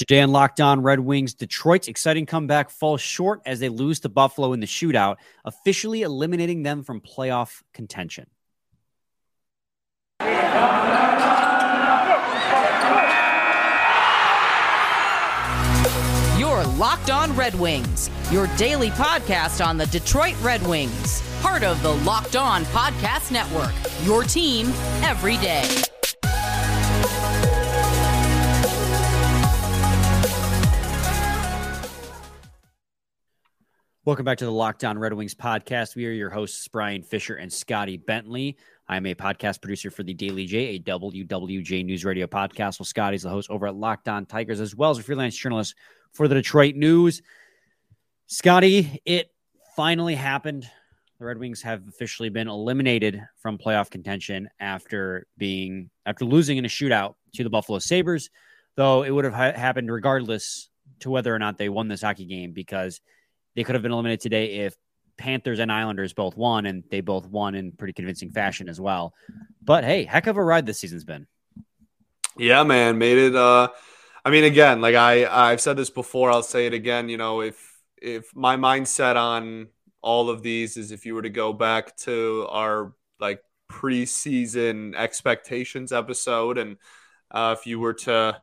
Today on Locked On Red Wings, Detroit's exciting comeback falls short as they lose to Buffalo in the shootout, officially eliminating them from playoff contention. Your Locked On Red Wings, your daily podcast on the Detroit Red Wings, part of the Locked On Podcast Network, your team every day. Welcome back to the Locked On Red Wings podcast. We are your hosts, Brian Fisher and Scotty Bentley. I'm a podcast producer for the Daily J, a WWJ News Radio podcast. Well, Scotty's the host over at Locked On Tigers, as well as a freelance journalist for the Detroit News. Scotty, it finally happened. The Red Wings have officially been eliminated from playoff contention after being after losing in a shootout to the Buffalo Sabres. Though it would have ha- happened regardless to whether or not they won this hockey game because they could have been eliminated today if Panthers and Islanders both won, and they both won in pretty convincing fashion as well. But hey, heck of a ride this season's been. Yeah, man, made it. Uh, I mean, again, like I I've said this before, I'll say it again. You know, if if my mindset on all of these is if you were to go back to our like preseason expectations episode, and uh, if you were to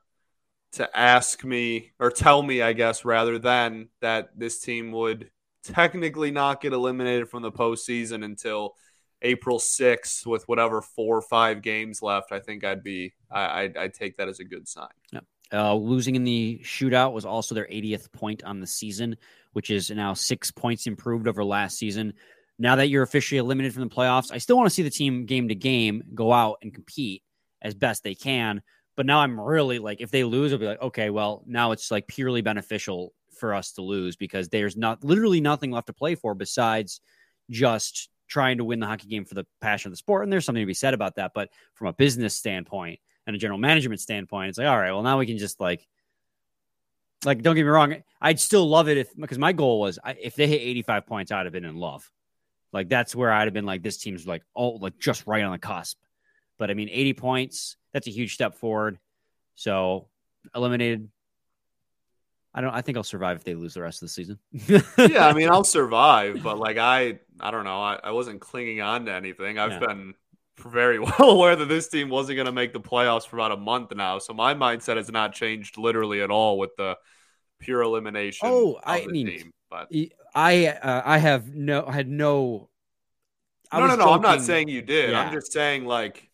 to ask me or tell me, I guess, rather than that this team would technically not get eliminated from the postseason until April 6th with whatever four or five games left, I think I'd be, I, I'd, I'd take that as a good sign. Yeah. Uh, losing in the shootout was also their 80th point on the season, which is now six points improved over last season. Now that you're officially eliminated from the playoffs, I still want to see the team game to game go out and compete as best they can. But now I'm really like, if they lose, I'll be like, okay, well, now it's like purely beneficial for us to lose because there's not literally nothing left to play for besides just trying to win the hockey game for the passion of the sport. And there's something to be said about that. But from a business standpoint and a general management standpoint, it's like, all right, well, now we can just like, like, don't get me wrong. I'd still love it if, because my goal was I, if they hit 85 points, I'd have been in love. Like, that's where I'd have been like, this team's like, oh, like just right on the cusp. But I mean, 80 points, that's a huge step forward. So eliminated. I don't. I think I'll survive if they lose the rest of the season. yeah, I mean, I'll survive, but like I, I don't know. I, I wasn't clinging on to anything. I've been very well aware that this team wasn't going to make the playoffs for about a month now. So my mindset has not changed literally at all with the pure elimination. Oh, I mean, team, but I, uh, I have no, I had no. I no, no, no. Joking. I'm not saying you did. Yeah. I'm just saying like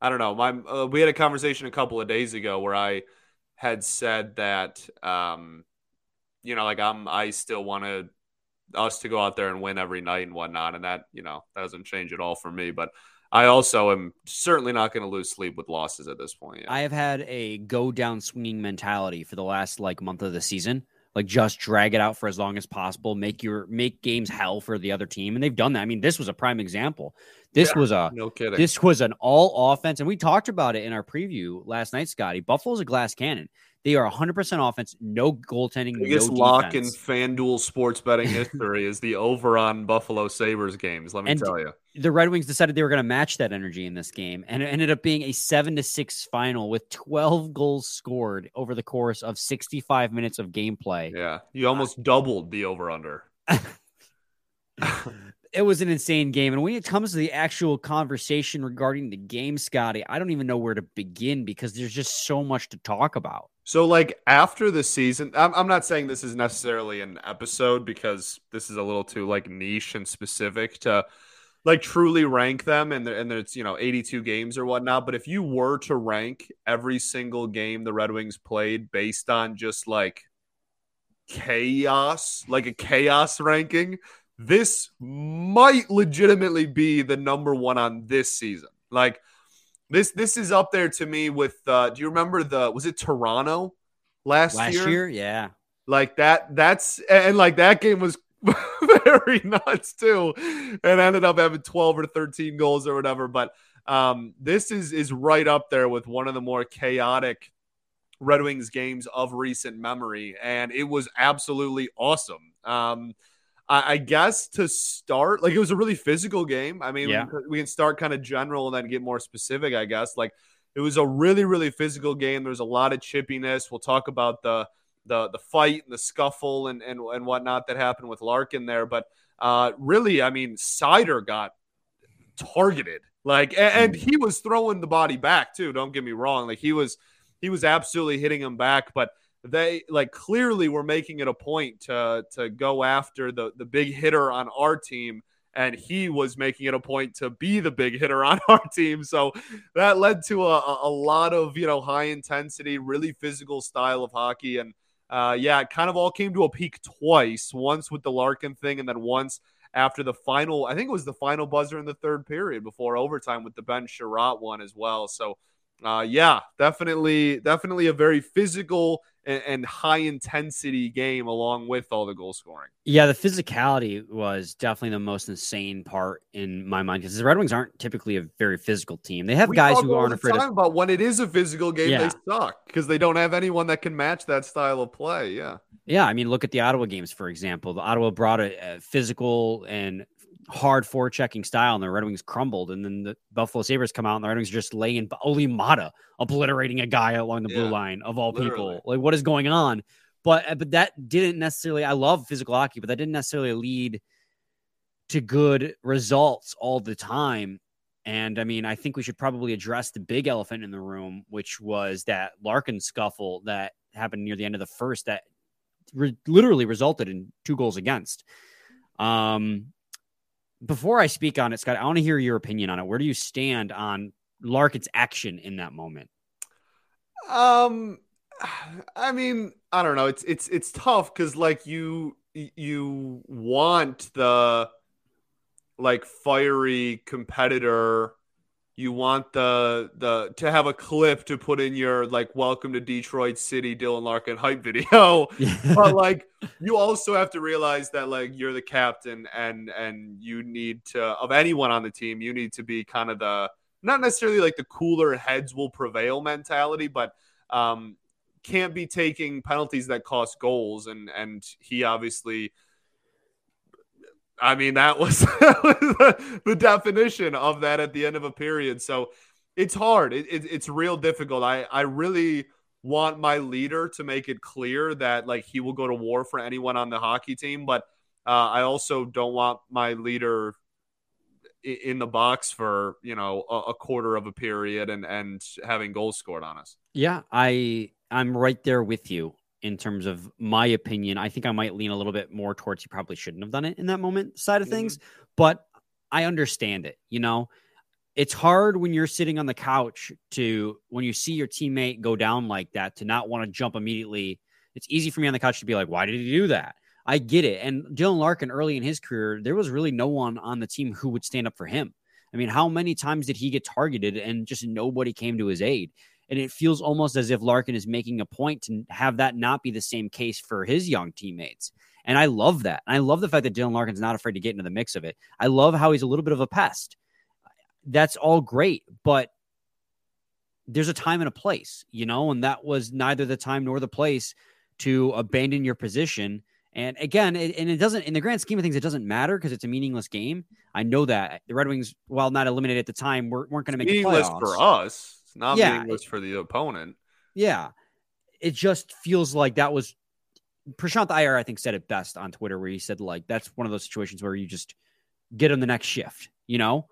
I don't know. My uh, we had a conversation a couple of days ago where I had said that um, you know, like I'm I still want to us to go out there and win every night and whatnot, and that you know that doesn't change at all for me. But I also am certainly not going to lose sleep with losses at this point. Yet. I have had a go down swinging mentality for the last like month of the season. Like just drag it out for as long as possible, make your make games hell for the other team, and they've done that. I mean, this was a prime example. This yeah, was a no kidding. This was an all offense, and we talked about it in our preview last night, Scotty. Buffalo's a glass cannon. They are 100% offense, no goaltending. Biggest no lock in FanDuel sports betting history is the over on Buffalo Sabres games. Let me and tell you. The Red Wings decided they were going to match that energy in this game, and it ended up being a seven to six final with 12 goals scored over the course of 65 minutes of gameplay. Yeah, you almost uh, doubled the over under. it was an insane game. And when it comes to the actual conversation regarding the game, Scotty, I don't even know where to begin because there's just so much to talk about. So, like after the season, I'm, I'm not saying this is necessarily an episode because this is a little too like niche and specific to like truly rank them and and there's you know 82 games or whatnot. But if you were to rank every single game the Red Wings played based on just like chaos, like a chaos ranking, this might legitimately be the number one on this season. Like this, this is up there to me with. Uh, do you remember the? Was it Toronto last, last year? year? Yeah, like that. That's and like that game was very nuts too, and ended up having twelve or thirteen goals or whatever. But um, this is is right up there with one of the more chaotic Red Wings games of recent memory, and it was absolutely awesome. Um, I, I guess to start, like it was a really physical game. I mean, yeah. we, we can start kind of general and then get more specific. I guess like it was a really really physical game. There's a lot of chippiness. We'll talk about the the the fight and the scuffle and and, and whatnot that happened with Larkin there, but uh, really, I mean, Seider got targeted like, and, and he was throwing the body back too. Don't get me wrong. Like he was he was absolutely hitting him back, but they like clearly were making it a point to to go after the the big hitter on our team and he was making it a point to be the big hitter on our team. So that led to a, a lot of you know high intensity really physical style of hockey. And uh, yeah it kind of all came to a peak twice once with the larkin thing and then once after the final i think it was the final buzzer in the third period before overtime with the ben Chiarot one as well. So uh, yeah, definitely, definitely a very physical and, and, high intensity game, along with all the goal scoring. Yeah, the physicality was definitely the most insane part in my mind because the Red Wings aren't typically a very physical team. They have we guys who aren't afraid of. But when it is a physical game, yeah. they suck because they don't have anyone that can match that style of play. Yeah. Yeah, I mean, look at the Ottawa games, for example. The Ottawa brought a, a physical and hard forechecking style, and the Red Wings crumbled. And then the Buffalo Sabres come out, and the Red Wings just laying Olli Maatta obliterating a guy along the yeah, blue line of all literally. people. Like, what is going on? But uh, but that didn't necessarily. I love physical hockey, but that didn't necessarily lead to good results all the time. And I mean, I think we should probably address the big elephant in the room, which was that Larkin scuffle that happened near the end of the first that re- literally resulted in two goals against. Um, before I speak on it, Scott, I want to hear your opinion on it. Where do you stand on Larkin's action in that moment? Um, I mean, I don't know. It's it's it's tough because like you you want the like fiery competitor you want the the to have a clip to put in your like welcome to Detroit City Dylan Larkin hype video. but like you also have to realize that like you're the captain and and you need to of anyone on the team, you need to be kind of the not necessarily like the cooler heads will prevail mentality, but um can't be taking penalties that cost goals and and he obviously I mean, that was, the, definition of that at the end of a period. So it's hard. It, it, it's real difficult. I, I really want my leader to make it clear that like he will go to war for anyone on the hockey team, but uh, I also don't want my leader in the box for you know a, a, quarter of a period and and having goals scored on us. Yeah, I I'm right there with you in terms of my opinion. I think I might lean a little bit more towards he probably shouldn't have done it in that moment side of things, mm-hmm. but I understand it. You know, it's hard when you're sitting on the couch to when you see your teammate go down like that to not want to jump immediately. It's easy for me on the couch to be like, why did he do that? I get it. And Dylan Larkin, early in his career, there was really no one on the team who would stand up for him. I mean, how many times did he get targeted and just nobody came to his aid? And it feels almost as if Larkin is making a point to have that not be the same case for his young teammates. And I love that. And I love the fact that Dylan Larkin's not afraid to get into the mix of it. I love how he's a little bit of a pest. That's all great, but there's a time and a place, you know, and that was neither the time nor the place to abandon your position. And again, it, and it doesn't, in the grand scheme of things, it doesn't matter because it's a meaningless game. I know that the Red Wings, while not eliminated at the time, weren't, weren't going to make meaningless for us not yeah, meaningless for the opponent. Yeah. It just feels like that was Prashanth Iyer, I think, said it best on Twitter where he said, like, that's one of those situations where you just get on the next shift, you know?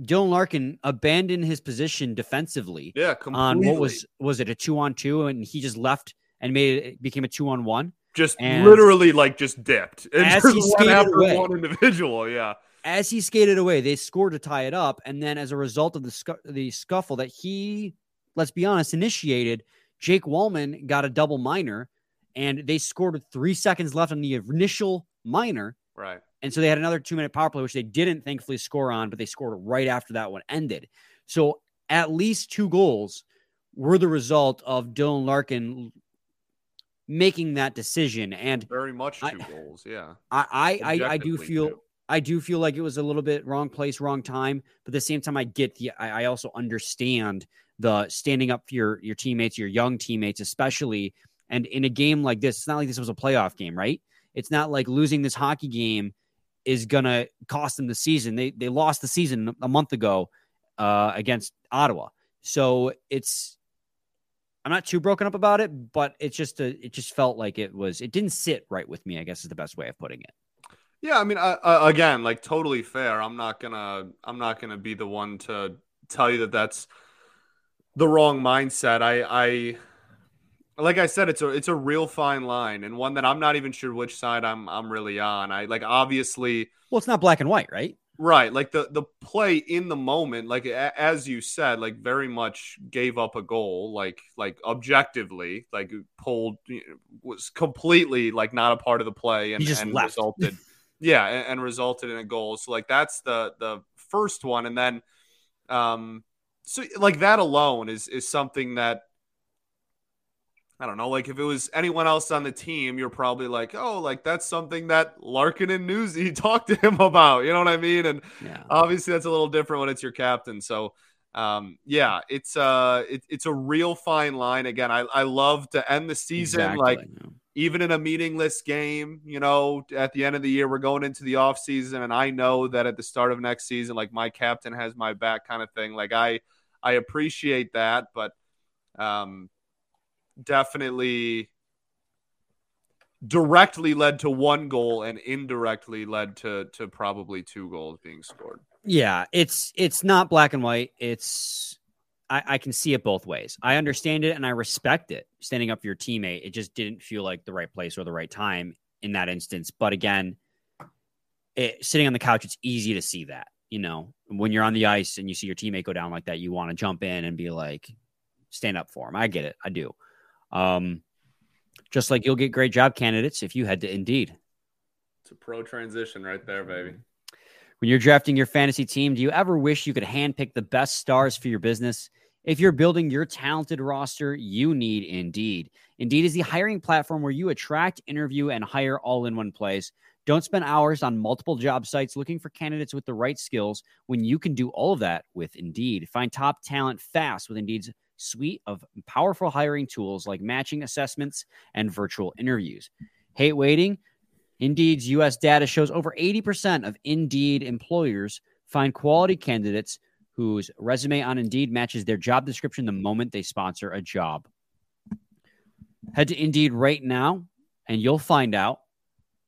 Dylan Larkin abandoned his position defensively. Yeah, completely. on what was was it a two on two, and he just left and made it, it became a two on one. Just and literally like just dipped and as just he skated away, one individual. Yeah, as he skated away, they scored to tie it up. And then as a result of the, scu- the scuffle that he, let's be honest, initiated, Jake Walman got a double minor and they scored with three seconds left on the initial minor. Right. And so they had another two minute power play, which they didn't thankfully score on, but they scored right after that one ended. So at least two goals were the result of Dylan Larkin making that decision. And very much two I, goals. Yeah. I, I, I, I do feel. Too I do feel like it was a little bit wrong place, wrong time. But at the same time, I get the, I, I also understand the standing up for your, your teammates, your young teammates, especially. And in a game like this, it's not like this was a playoff game, right? It's not like losing this hockey game is going to cost them the season. They, they lost the season a month ago uh, against Ottawa. So it's I'm not too broken up about it, but it's just a it just felt like it was it didn't sit right with me. I guess is the best way of putting it. Yeah, I mean, uh, uh, again, like totally fair. I'm not gonna I'm not gonna be the one to tell you that that's the wrong mindset. I I like I said, it's a it's a real fine line and one that I'm not even sure which side I'm I'm really on. I like obviously. Well, it's not black and white, right? Right, like the the play in the moment, like a, as you said, like very much gave up a goal, like like objectively, like pulled was completely like not a part of the play and, and resulted, yeah, and, and, resulted in a goal. So like that's the the first one, and then, um, so like that alone is is something that I don't know, like if it was anyone else on the team, you're probably like, oh, like that's something that Larkin and Newsy talked to him about. You know what I mean? And yeah. obviously that's a little different when it's your captain. So um, yeah, it's uh it, it's a real fine line. Again, I, I love to end the season exactly. like even in a meaningless game, you know, at the end of the year, we're going into the off season, and I know that at the start of next season, like my captain has my back kind of thing. Like I I appreciate that, but um definitely directly led to one goal and indirectly led to to probably two goals being scored. Yeah, it's it's not black and white. It's I, I can see it both ways. I understand it and I respect it. Standing up for your teammate, it just didn't feel like the right place or the right time in that instance. But again, it, sitting on the couch, it's easy to see that. You know, when you're on the ice and you see your teammate go down like that, you want to jump in and be like, stand up for him. I get it. I do. Um, just like you'll get great job candidates if you head to Indeed. It's a pro transition right there, baby. When you're drafting your fantasy team, do you ever wish you could handpick the best stars for your business? If you're building your talented roster, you need Indeed. Indeed is the hiring platform where you attract, interview, and hire all in one place. Don't spend hours on multiple job sites looking for candidates with the right skills when you can do all of that with Indeed. Find top talent fast with Indeed's suite of powerful hiring tools like matching assessments and virtual interviews. Hate waiting? Indeed's US data shows over 80% of Indeed employers find quality candidates whose resume on Indeed matches their job description the moment they sponsor a job. Head to Indeed right now and you'll find out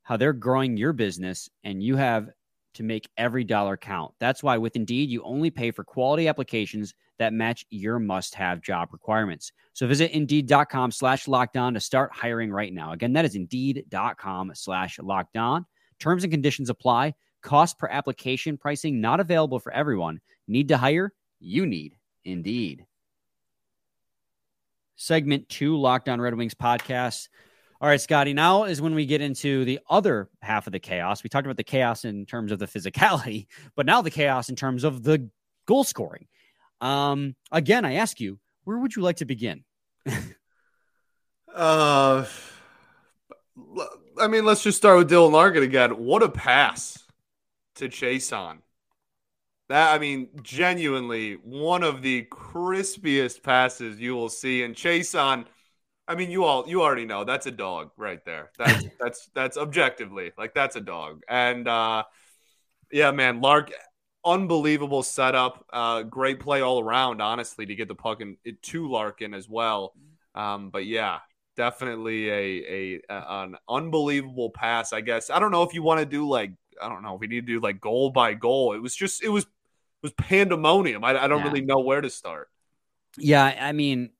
how they're growing your business and you have to make every dollar count. That's why with Indeed, you only pay for quality applications that match your must-have job requirements. So visit Indeed.com slash lockdown to start hiring right now. Again, that is Indeed.com slash lockdown. Terms and conditions apply. Cost per application pricing not available for everyone. Need to hire? You need Indeed. Segment two, Locked On Red Wings podcast. All right, Scotty. Now is when we get into the other half of the chaos. We talked about the chaos in terms of the physicality, but now the chaos in terms of the goal scoring. Um, again, I ask you, where would you like to begin? uh, I mean, let's just start with Dylan Larkin again. What a pass to Chiasson. That I mean, genuinely one of the crispiest passes you will see. And Chiasson, I mean, you all you already know that's a dog right there. That's that's that's objectively like that's a dog. And uh yeah, man, Lark unbelievable setup. Uh, great play all around, honestly, to get the puck in, to Larkin as well. Um, but yeah, definitely a, a, a an unbelievable pass. I guess I don't know if you want to do like I don't know if we need to do like goal by goal. It was just it was it was pandemonium. I, I don't yeah. really know where to start. Yeah, I mean,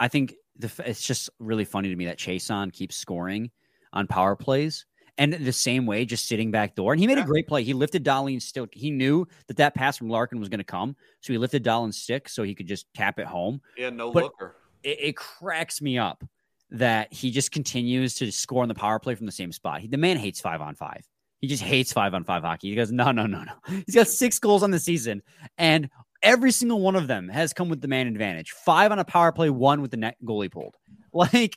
I think the, it's just really funny to me that Chiasson keeps scoring on power plays and the same way, just sitting back door. And he made yeah. a great play. He lifted Dahlin's stick. He knew that that pass from Larkin was going to come, so he lifted Dahlin's stick so he could just tap it home. Yeah, no but looker. It, it, cracks me up that he just continues to score on the power play from the same spot. He, the man hates five on five. He just hates five on five hockey. He goes, no, no, no, no. He's got six goals on the season, and every single one of them has come with the man advantage. Five on a power play, one with the net goalie pulled. Like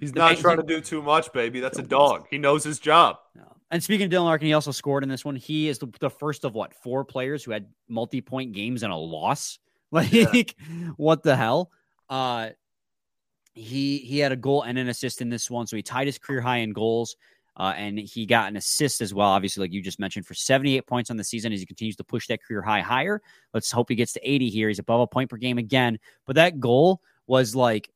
He's not trying to do too much, baby. That's a dog. He knows his job. And speaking of Dylan Larkin, he also scored in this one. He is the, the first of what four players who had multi-point games and a loss. Like, yeah. what the hell? Uh, he he had a goal and an assist in this one, so he tied his career high in goals. Uh, and he got an assist as well, obviously, like you just mentioned, for 78 points on the season as he continues to push that career high higher. Let's hope he gets to 80 here. He's above a point per game again. But that goal was like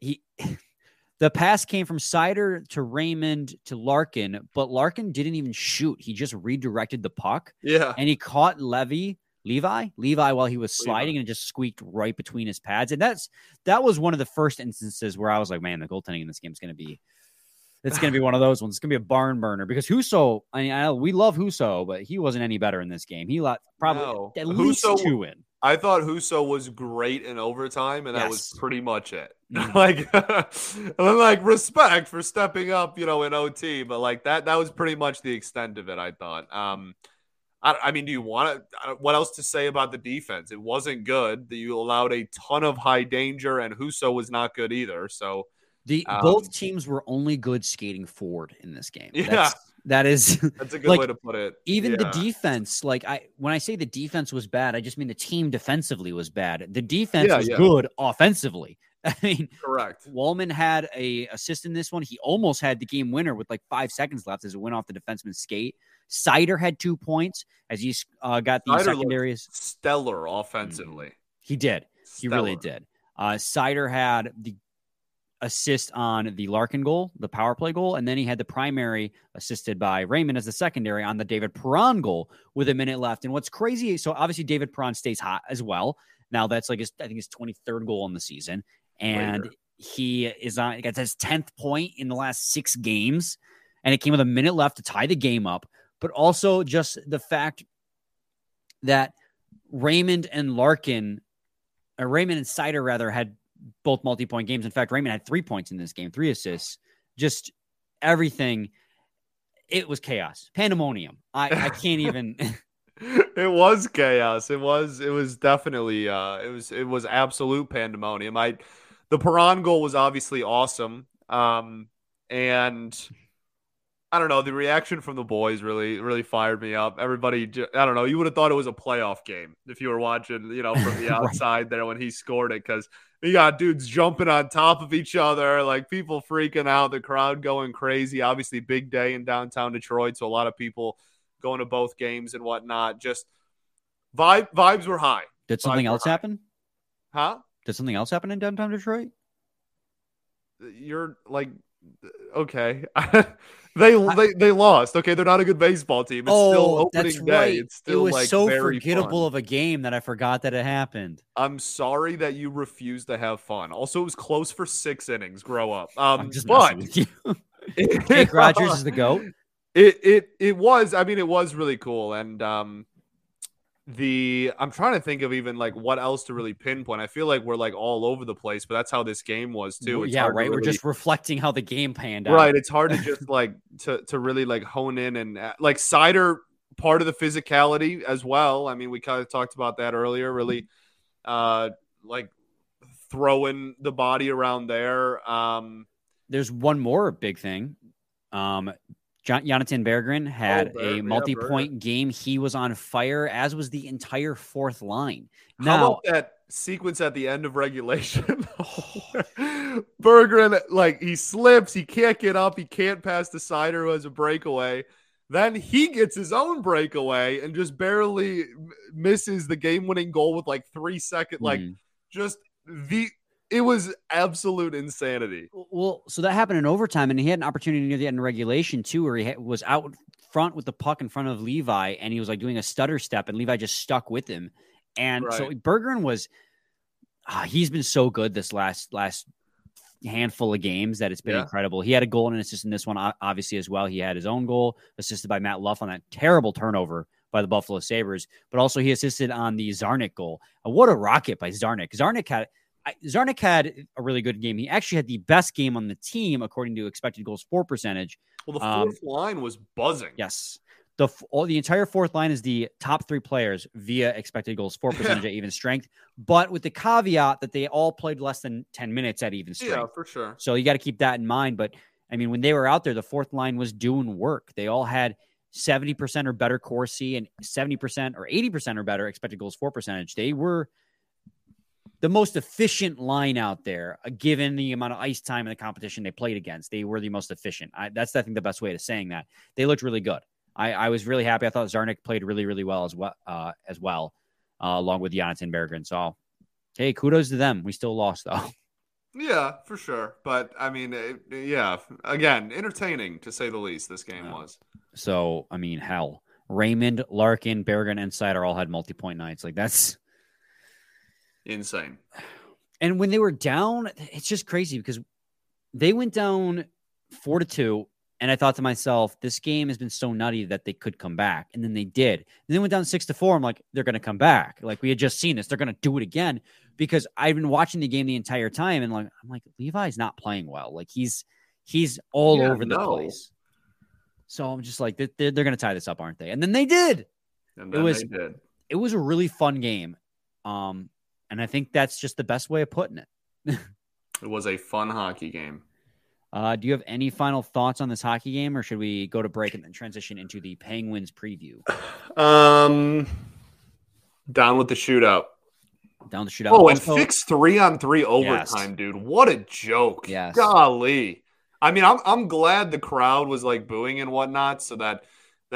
he the pass came from Seider to Raymond to Larkin, but Larkin didn't even shoot. He just redirected the puck. Yeah. And he caught Levy, Levi, Levi while he was sliding Levi. and just squeaked right between his pads. And that's that was one of the first instances where I was like, man, the goaltending in this game is gonna be it's gonna be one of those ones. It's gonna be a barn burner because Husso, I mean, I, we love Husso, but he wasn't any better in this game. He let probably No. at least Husso- two in. I thought Husso was great in overtime, and that was pretty much it. Mhm. like, like respect for stepping up, you know, in OT, but like that that was pretty much the extent of it. I thought. Um, I, I mean, do you want to? What else to say about the defense? It wasn't good. You allowed a ton of high danger, and Husso was not good either. So The Um, both teams were only good skating forward in this game. Yeah. That's, that is that's a good Like, way to put it. even the defense. Like I, when I say the defense was bad, I just mean the team defensively was bad. The defense Yeah, was yeah. good offensively. I mean, correct. Walman had a assist in this one. He almost had the game winner with like five seconds left as it went off the defenseman's skate. Seider had two points as he uh, got the secondaries. Stellar offensively. He did. He really did. Uh, Seider had the assist on the Larkin goal, the power play goal, and then he had the primary assisted by Raymond as the secondary on the David Perron goal with a minute left. And what's crazy, so obviously David Perron stays hot as well. Now that's like his, I think his 23rd goal in the season, and Later. he is on gets his 10th point in the last six games, and it came with a minute left to tie the game up. But also just the fact that Raymond and Larkin, uh, Raymond and Seider rather had both multi-point games. In fact, Raymond had three points in this game, three assists, just everything. It was chaos, pandemonium. I, I can't even. it was chaos. It was it was definitely uh it was it was absolute pandemonium. I the Perron goal was obviously awesome. Um and I don't know, the reaction from the boys really really fired me up. Everybody I don't know, you would have thought it was a playoff game if you were watching, you know, from the Right. outside there when he scored it cuz you got dudes jumping on top of each other, like people freaking out, the crowd going crazy. Obviously, big day in downtown Detroit, so a lot of people going to both games and whatnot. Just vibe vibes were high, Did something else happen? huh? Did something else happen in downtown Detroit? You're like, okay, they they they lost. Okay, they're not a good baseball team. It's still opening day. It's still Oh, it was like so very forgettable fun. of a game that I forgot that it happened. I'm sorry that you refused to have fun. Also, it was close for six innings. Grow up. Um, I'm just but with you. Jake Rogers is the goat. It it it was. I mean, it was really cool, and um, the I'm trying to think of even like what else to really pinpoint. I feel like we're like all over the place, but that's how this game was too. It's yeah, right. We're just reflecting how the game panned out. right. It's hard to just like to to really like hone in and uh, like Seider part of the physicality as well. I mean, we kind of talked about that earlier. Really, uh, like throwing the body around there. Um, There's one more big thing. Um, John, Jonathan Berggren had Oh, Berg- a multi-point game. He was on fire, as was the entire fourth line. How about that sequence at the end of regulation? Berggren, like he slips, he can't get up, he can't pass the Seider who has a breakaway. Then he gets his own breakaway and just barely misses the game-winning goal with like three seconds. Like Mhm. just the it was absolute insanity. Well, so that happened in overtime, and he had an opportunity near the end of regulation too, where he was out front with the puck in front of Levi, and he was like doing a stutter step, and Levi just stuck with him. And so Berggren was, ah, he's been so good this last last handful of games that it's been Yeah. incredible. He had a goal and an assist in this one, obviously as well. He had his own goal assisted by Matt Luff on that terrible turnover by the Buffalo Sabres, but also he assisted on the Czarnik goal. Uh, what a rocket by Czarnik! Czarnik had Czarnik had a really good game. He actually had the best game on the team according to expected goals for percentage. Well, the Um, fourth line was buzzing. Yes. The all the entire fourth line is the top three players via expected goals for percentage at even strength, but with the caveat that they all played less than 10 minutes at even strength. Yeah, for sure. So you got to keep that in mind. But I mean, when they were out there, the fourth line was doing work. They all had 70% or better Corsi and 70% or 80% or better expected goals for percentage. They were the most efficient line out there, uh, given the amount of ice time in the competition they played against. They were the most efficient. I, that's, I think, the best way to saying that. They looked really good. I, I was really happy. I thought Czarnik played really, really well as well, uh, as well, uh, along with Jonathan Berggren. So, hey, kudos to them. We still lost though. Yeah, for sure. But I mean, it, yeah, again, entertaining to say the least. This game was. So, I mean, hell, Raymond, Larkin, Berggren, and Seider all had multi-point nights. Like that's insane. And when they were down, it's just crazy because they went down four to two. And I thought to myself, this game has been so nutty that they could come back. And then they did. And then went down six to four. I'm like, they're going to come back. Like we had just seen this. They're going to do it again because I've been watching the game the entire time. And like, I'm like, Levi's not playing well. Like he's, he's all yeah, over the no. place. So I'm just like, they're, they're, they're going to tie this up, aren't they? And then they did. And it was, did. It was a really fun game. Um, and I think that's just the best way of putting it. it was a fun hockey game. Uh, do you have any final thoughts on this hockey game, or should we go to break and then transition into the Penguins preview? Um, down with the shootout. Down the shootout. Oh, and fix three on three overtime, yes. dude. What a joke! Yes. Golly. I mean, I'm I'm glad the crowd was like booing and whatnot, so that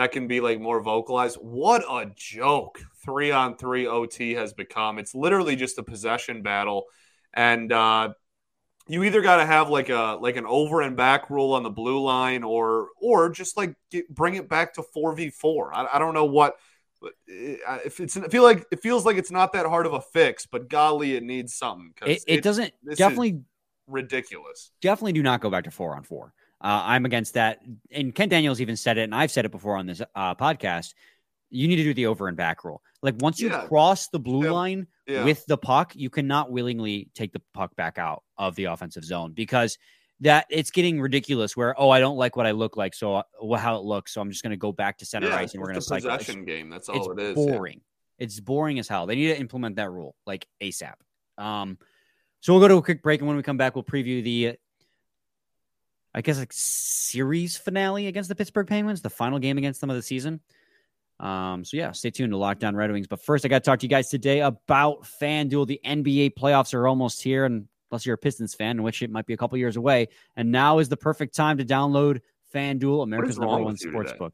that can be like more vocalized. What a joke! Three on three OT has become. It's literally just a possession battle, and uh, you either got to have like a like an over and back rule on the blue line, or or just like get, bring it back to four v four. I don't know what. If it's, I feel like it feels like it's not that hard of a fix, but golly, it needs something. It, it doesn't definitely ridiculous. Definitely do not go back to four on four. Uh, I'm against that. And Kent Daniels even said it, and I've said it before on this uh, podcast. You need to do the over and back rule. Like once you yeah. cross the blue yeah. line yeah. with the puck, you cannot willingly take the puck back out of the offensive zone because that it's getting ridiculous. Where oh, I don't like what I look like, so uh, how it looks, so I'm just going to go back to center ice and we're going to cycle. Possession game. That's all it's it is. Boring. It's boring as hell. They need to implement that rule like ASAP. Um, so we'll go to a quick break, and when we come back, we'll preview the, I guess, like series finale against the Pittsburgh Penguins, the final game against them of the season. Um, so yeah, stay tuned to Locked On Red Wings. But first, I got to talk to you guys today about FanDuel. The NBA playoffs are almost here, and unless you're a Pistons fan, in which it might be a couple years away, and now is the perfect time to download FanDuel, America's number one sports book.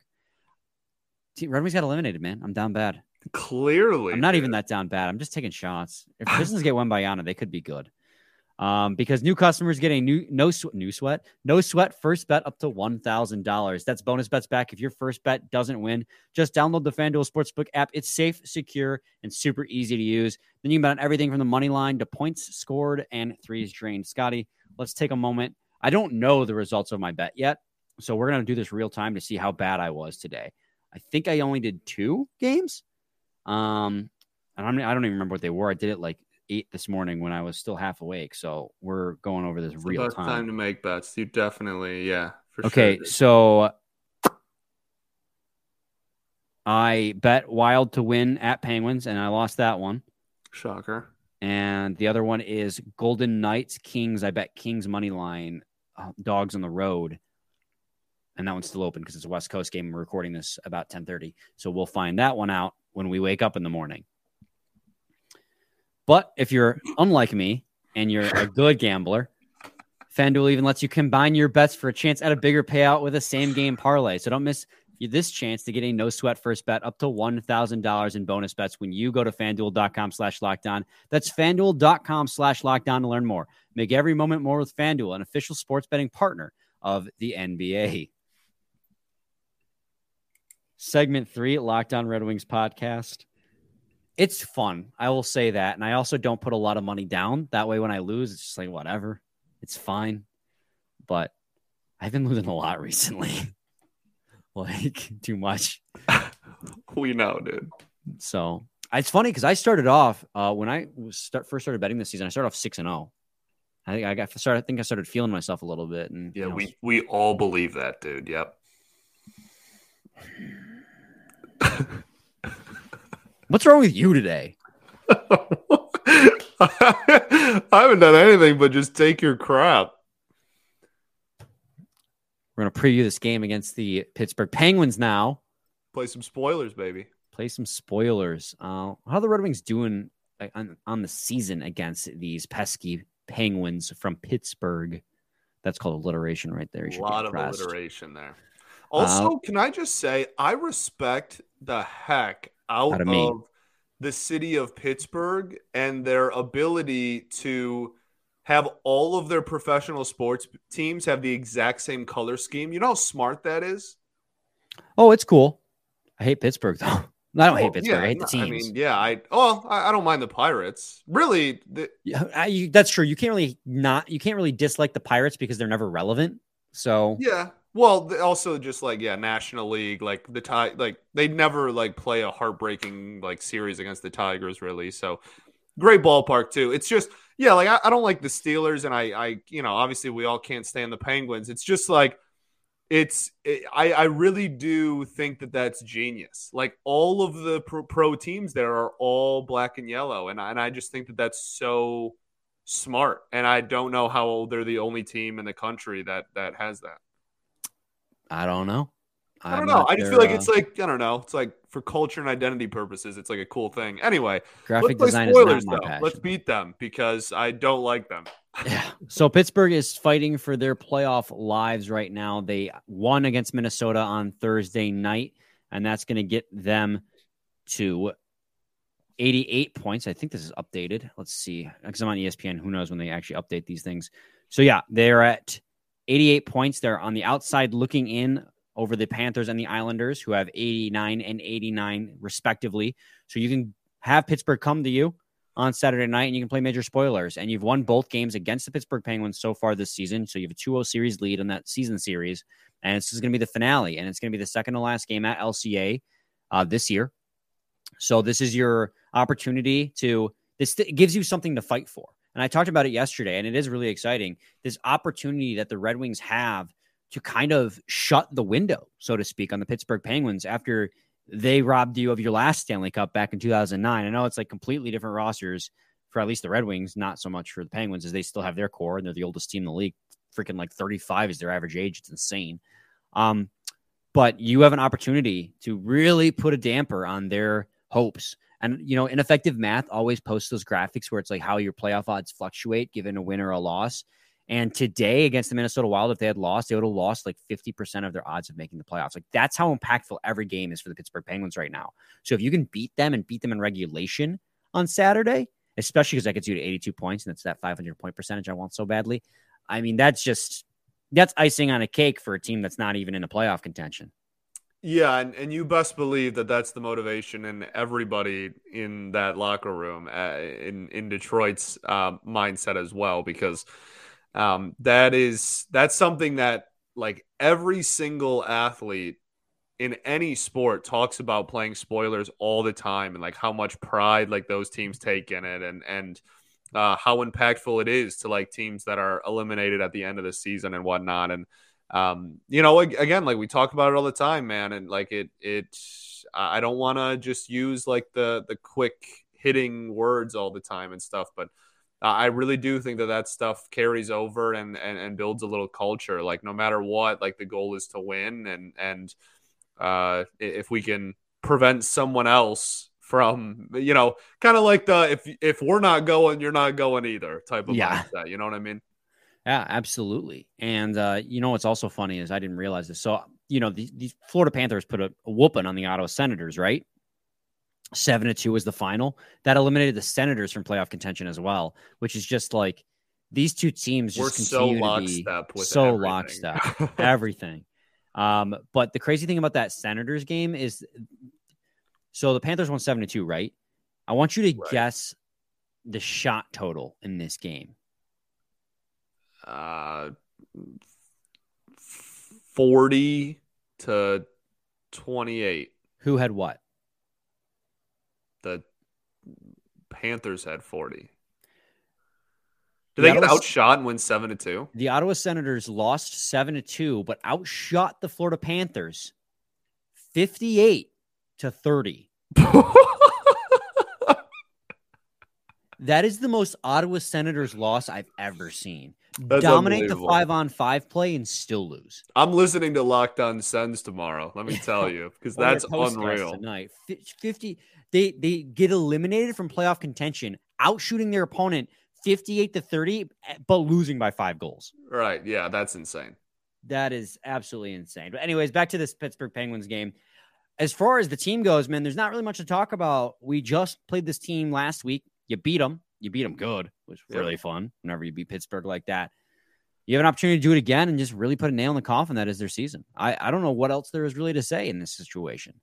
Red Wings got eliminated, man. I'm down bad. Clearly, I'm not even that down bad. I'm just taking shots. If Pistons get Wembanyama, they could be good um, because new customers get a new no sweat new sweat no sweat first bet up to one thousand dollars. That's bonus bets back if your first bet doesn't win. Just download the FanDuel Sportsbook app. It's safe, secure, and super easy to use. Then you can bet on everything from the money line to points scored and threes drained. Scotty, let's take a moment. I don't know the results of my bet yet, so we're gonna do this real time to see how bad I was today. I think I only did two games. Um, and I'm, I don't even remember what they were. I did it like eight this morning when I was still half awake. So we're going over this it's real time. Time to make bets. You definitely, yeah. okay, sure. so I bet Wild to win at Penguins, and I lost that one. Shocker. And the other one is Golden Knights Kings. I bet Kings money line uh, dogs on the road, and that one's still open because it's a West Coast game. We're recording this about ten thirty, so we'll find that one out when we wake up in the morning. But if you're unlike me and you're a good gambler, FanDuel even lets you combine your bets for a chance at a bigger payout with a same game parlay. So don't miss this chance to get a no sweat first bet up to $1,000 in bonus bets when you go to fanduel.com slash lockdown. That's fanduel.com slash lockdown to learn more. Make every moment more with FanDuel, an official sports betting partner of the NBA. Segment three, Locked On Red Wings podcast it's fun. I will say that. And I also don't put a lot of money down. That way, when I lose, it's just like, whatever. It's fine. But I've been losing a lot recently. like, too much. we know, dude. So it's funny because I started off uh, when I was start, first started betting this season. I started off six and zero. Oh. I think I got started. I think I started feeling myself a little bit. And yeah, you know, we we all believe that, dude. Yep. What's wrong with you today? I haven't done anything but just take your crap. We're going to preview this game against the Pittsburgh Penguins now. Play some spoilers, baby. Play some spoilers. Uh, how are the Red Wings doing on, on the season against these pesky Penguins from Pittsburgh. That's called alliteration right there. A lot of alliteration there. Also, uh, can I just say I respect the heck out, out of, of the city of Pittsburgh and their ability to have all of their professional sports teams have the exact same color scheme. You know how smart that is? Oh, it's cool. I hate Pittsburgh though. I don't hate oh, Pittsburgh. Yeah, I hate the teams. I mean, yeah, I oh, I, I don't mind the Pirates. Really, the, yeah, I, that's true. You can't really not you can't really dislike the Pirates because they're never relevant. So yeah, well, also just like yeah, National League, like the tie, like they never like play a heartbreaking like series against the Tigers, really. So great ballpark too. It's just yeah, like I, I don't like the Steelers, and I I you know obviously we all can't stand the Penguins. It's just like it's it, I I really do think that that's genius. Like all of the pro, pro teams there are all black and yellow, and I, and I just think that that's so smart. And I don't know how they're the only team in the country that that has that. I don't know. I'm I do not know. I just feel like uh, it's like I don't know. It's like for culture and identity purposes, it's like a cool thing. Anyway, graphic design spoilers, is not my though. Let's beat them because I don't like them. yeah. So Pittsburgh is fighting for their playoff lives right now. They won against Minnesota on Thursday night, and that's going to get them to 88 points. I think this is updated. Let's see. Because I'm on ESPN. Who knows when they actually update these things? So yeah, they're at 88 points. They're on the outside looking in over the Panthers and the Islanders, who have 89 and 89 respectively. So you can have Pittsburgh come to you on Saturday night and you can play major spoilers. And you've won both games against the Pittsburgh Penguins so far this season. So you have a 2 0 series lead in that season series. And this is going to be the finale. And it's going to be the second to last game at LCA uh, this year. So this is your opportunity to, this gives you something to fight for. And I talked about it yesterday, and it is really exciting. This opportunity that the Red Wings have to kind of shut the window, so to speak, on the Pittsburgh Penguins after they robbed you of your last Stanley Cup back in 2009. I know it's like completely different rosters for at least the Red Wings, not so much for the Penguins, as they still have their core and they're the oldest team in the league. Freaking like 35 is their average age. It's insane. Um, but you have an opportunity to really put a damper on their hopes. And you know, ineffective math always posts those graphics where it's like how your playoff odds fluctuate given a win or a loss. And today against the Minnesota Wild, if they had lost, they would have lost like 50% of their odds of making the playoffs. Like that's how impactful every game is for the Pittsburgh Penguins right now. So if you can beat them and beat them in regulation on Saturday, especially because that gets you to 82 points and it's that 500 point percentage I want so badly. I mean, that's just that's icing on a cake for a team that's not even in a playoff contention. Yeah, and, and you best believe that that's the motivation in everybody in that locker room uh, in in Detroit's uh, mindset as well, because um, that is that's something that like every single athlete in any sport talks about playing spoilers all the time and like how much pride like those teams take in it and and uh, how impactful it is to like teams that are eliminated at the end of the season and whatnot. And um you know again like we talk about it all the time man and like it it i don't want to just use like the the quick hitting words all the time and stuff but I really do think that that stuff carries over and, and and builds a little culture. Like no matter what, like the goal is to win, and and uh, if we can prevent someone else from, you know, kind of like the if if we're not going, you're not going either type of yeah. mindset. You know what I mean? Yeah, absolutely. And uh, you know what's also funny is I didn't realize this. So you know these, these Florida Panthers put a, a whooping on the Ottawa Senators, right? seven to two was the final. That eliminated the Senators from playoff contention as well, which is just like these two teams just We're continue so to be so everything. lockstep, everything. Um, but the crazy thing about that Senators game is, so the Panthers won seven to two, right? I want you to right. guess the shot total in this game. Uh, forty to twenty-eight. Who had what? the Panthers had 40. Did the they Ottawa, get outshot and win seven to two? The Ottawa Senators lost seven to two, but outshot the Florida Panthers 58 to 30. that is the most Ottawa Senators loss I've ever seen. That's dominate the five on five play and still lose. I'm listening to Locked On Sens tomorrow. Let me tell you, because that's unreal. Tonight, fifty. They they get eliminated from playoff contention, outshooting their opponent fifty-eight to thirty, eh, but losing by five goals. Right? Yeah, that's insane. That is absolutely insane. But anyways, back to this Pittsburgh Penguins game. As far as the team goes, man, there's not really much to talk about. We just played this team last week. You beat them. You beat them good. It was Yeah. really fun. Whenever you beat Pittsburgh like that, you have an opportunity to do it again and just really put a nail in the coffin. That is their season. I, I don't know what else there is really to say in this situation.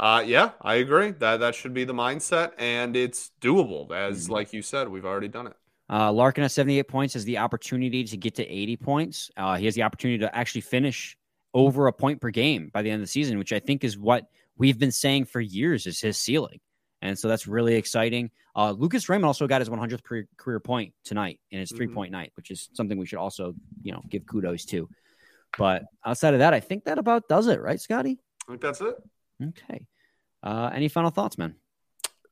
Uh, yeah, I agree. That that should be the mindset, and it's doable. As Mhm. like you said, we've already done it. Uh, Larkin at 78 points has the opportunity to get to 80 points. Uh, he has the opportunity to actually finish over a point per game by the end of the season, which I think is what we've been saying for years is his ceiling. And so that's really exciting. Uh, Lucas Raymond also got his 100th pre- career point tonight in his Mhm. three point night, which is something we should also, you know, give kudos to. But outside of that, I think that about does it, right, Scotty? I think that's it. Okay. Uh, any final thoughts, man?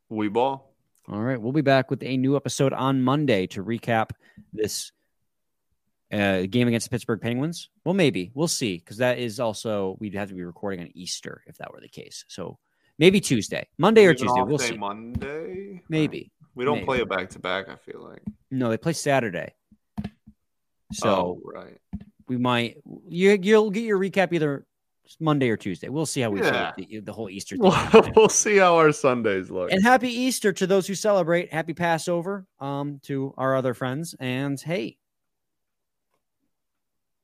We ball. All right, we'll be back with a new episode on Monday to recap this uh, game against the Pittsburgh Penguins. Well, maybe we'll see because that is also we'd have to be recording on Easter if that were the case. So maybe Tuesday, Monday or Tuesday. We'll see. Monday. Maybe we don't maybe. play it back to back. I feel like. no, they play Saturday, so oh, right. we might you you'll get your recap either Monday or Tuesday. We'll see how we Yeah. the, the whole Easter thing. Well, see how our Sundays look. And happy Easter to those who celebrate. Happy Passover um, to our other friends. And hey,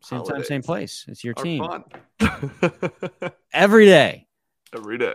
same time, same place. It's your Are team every day. Every day.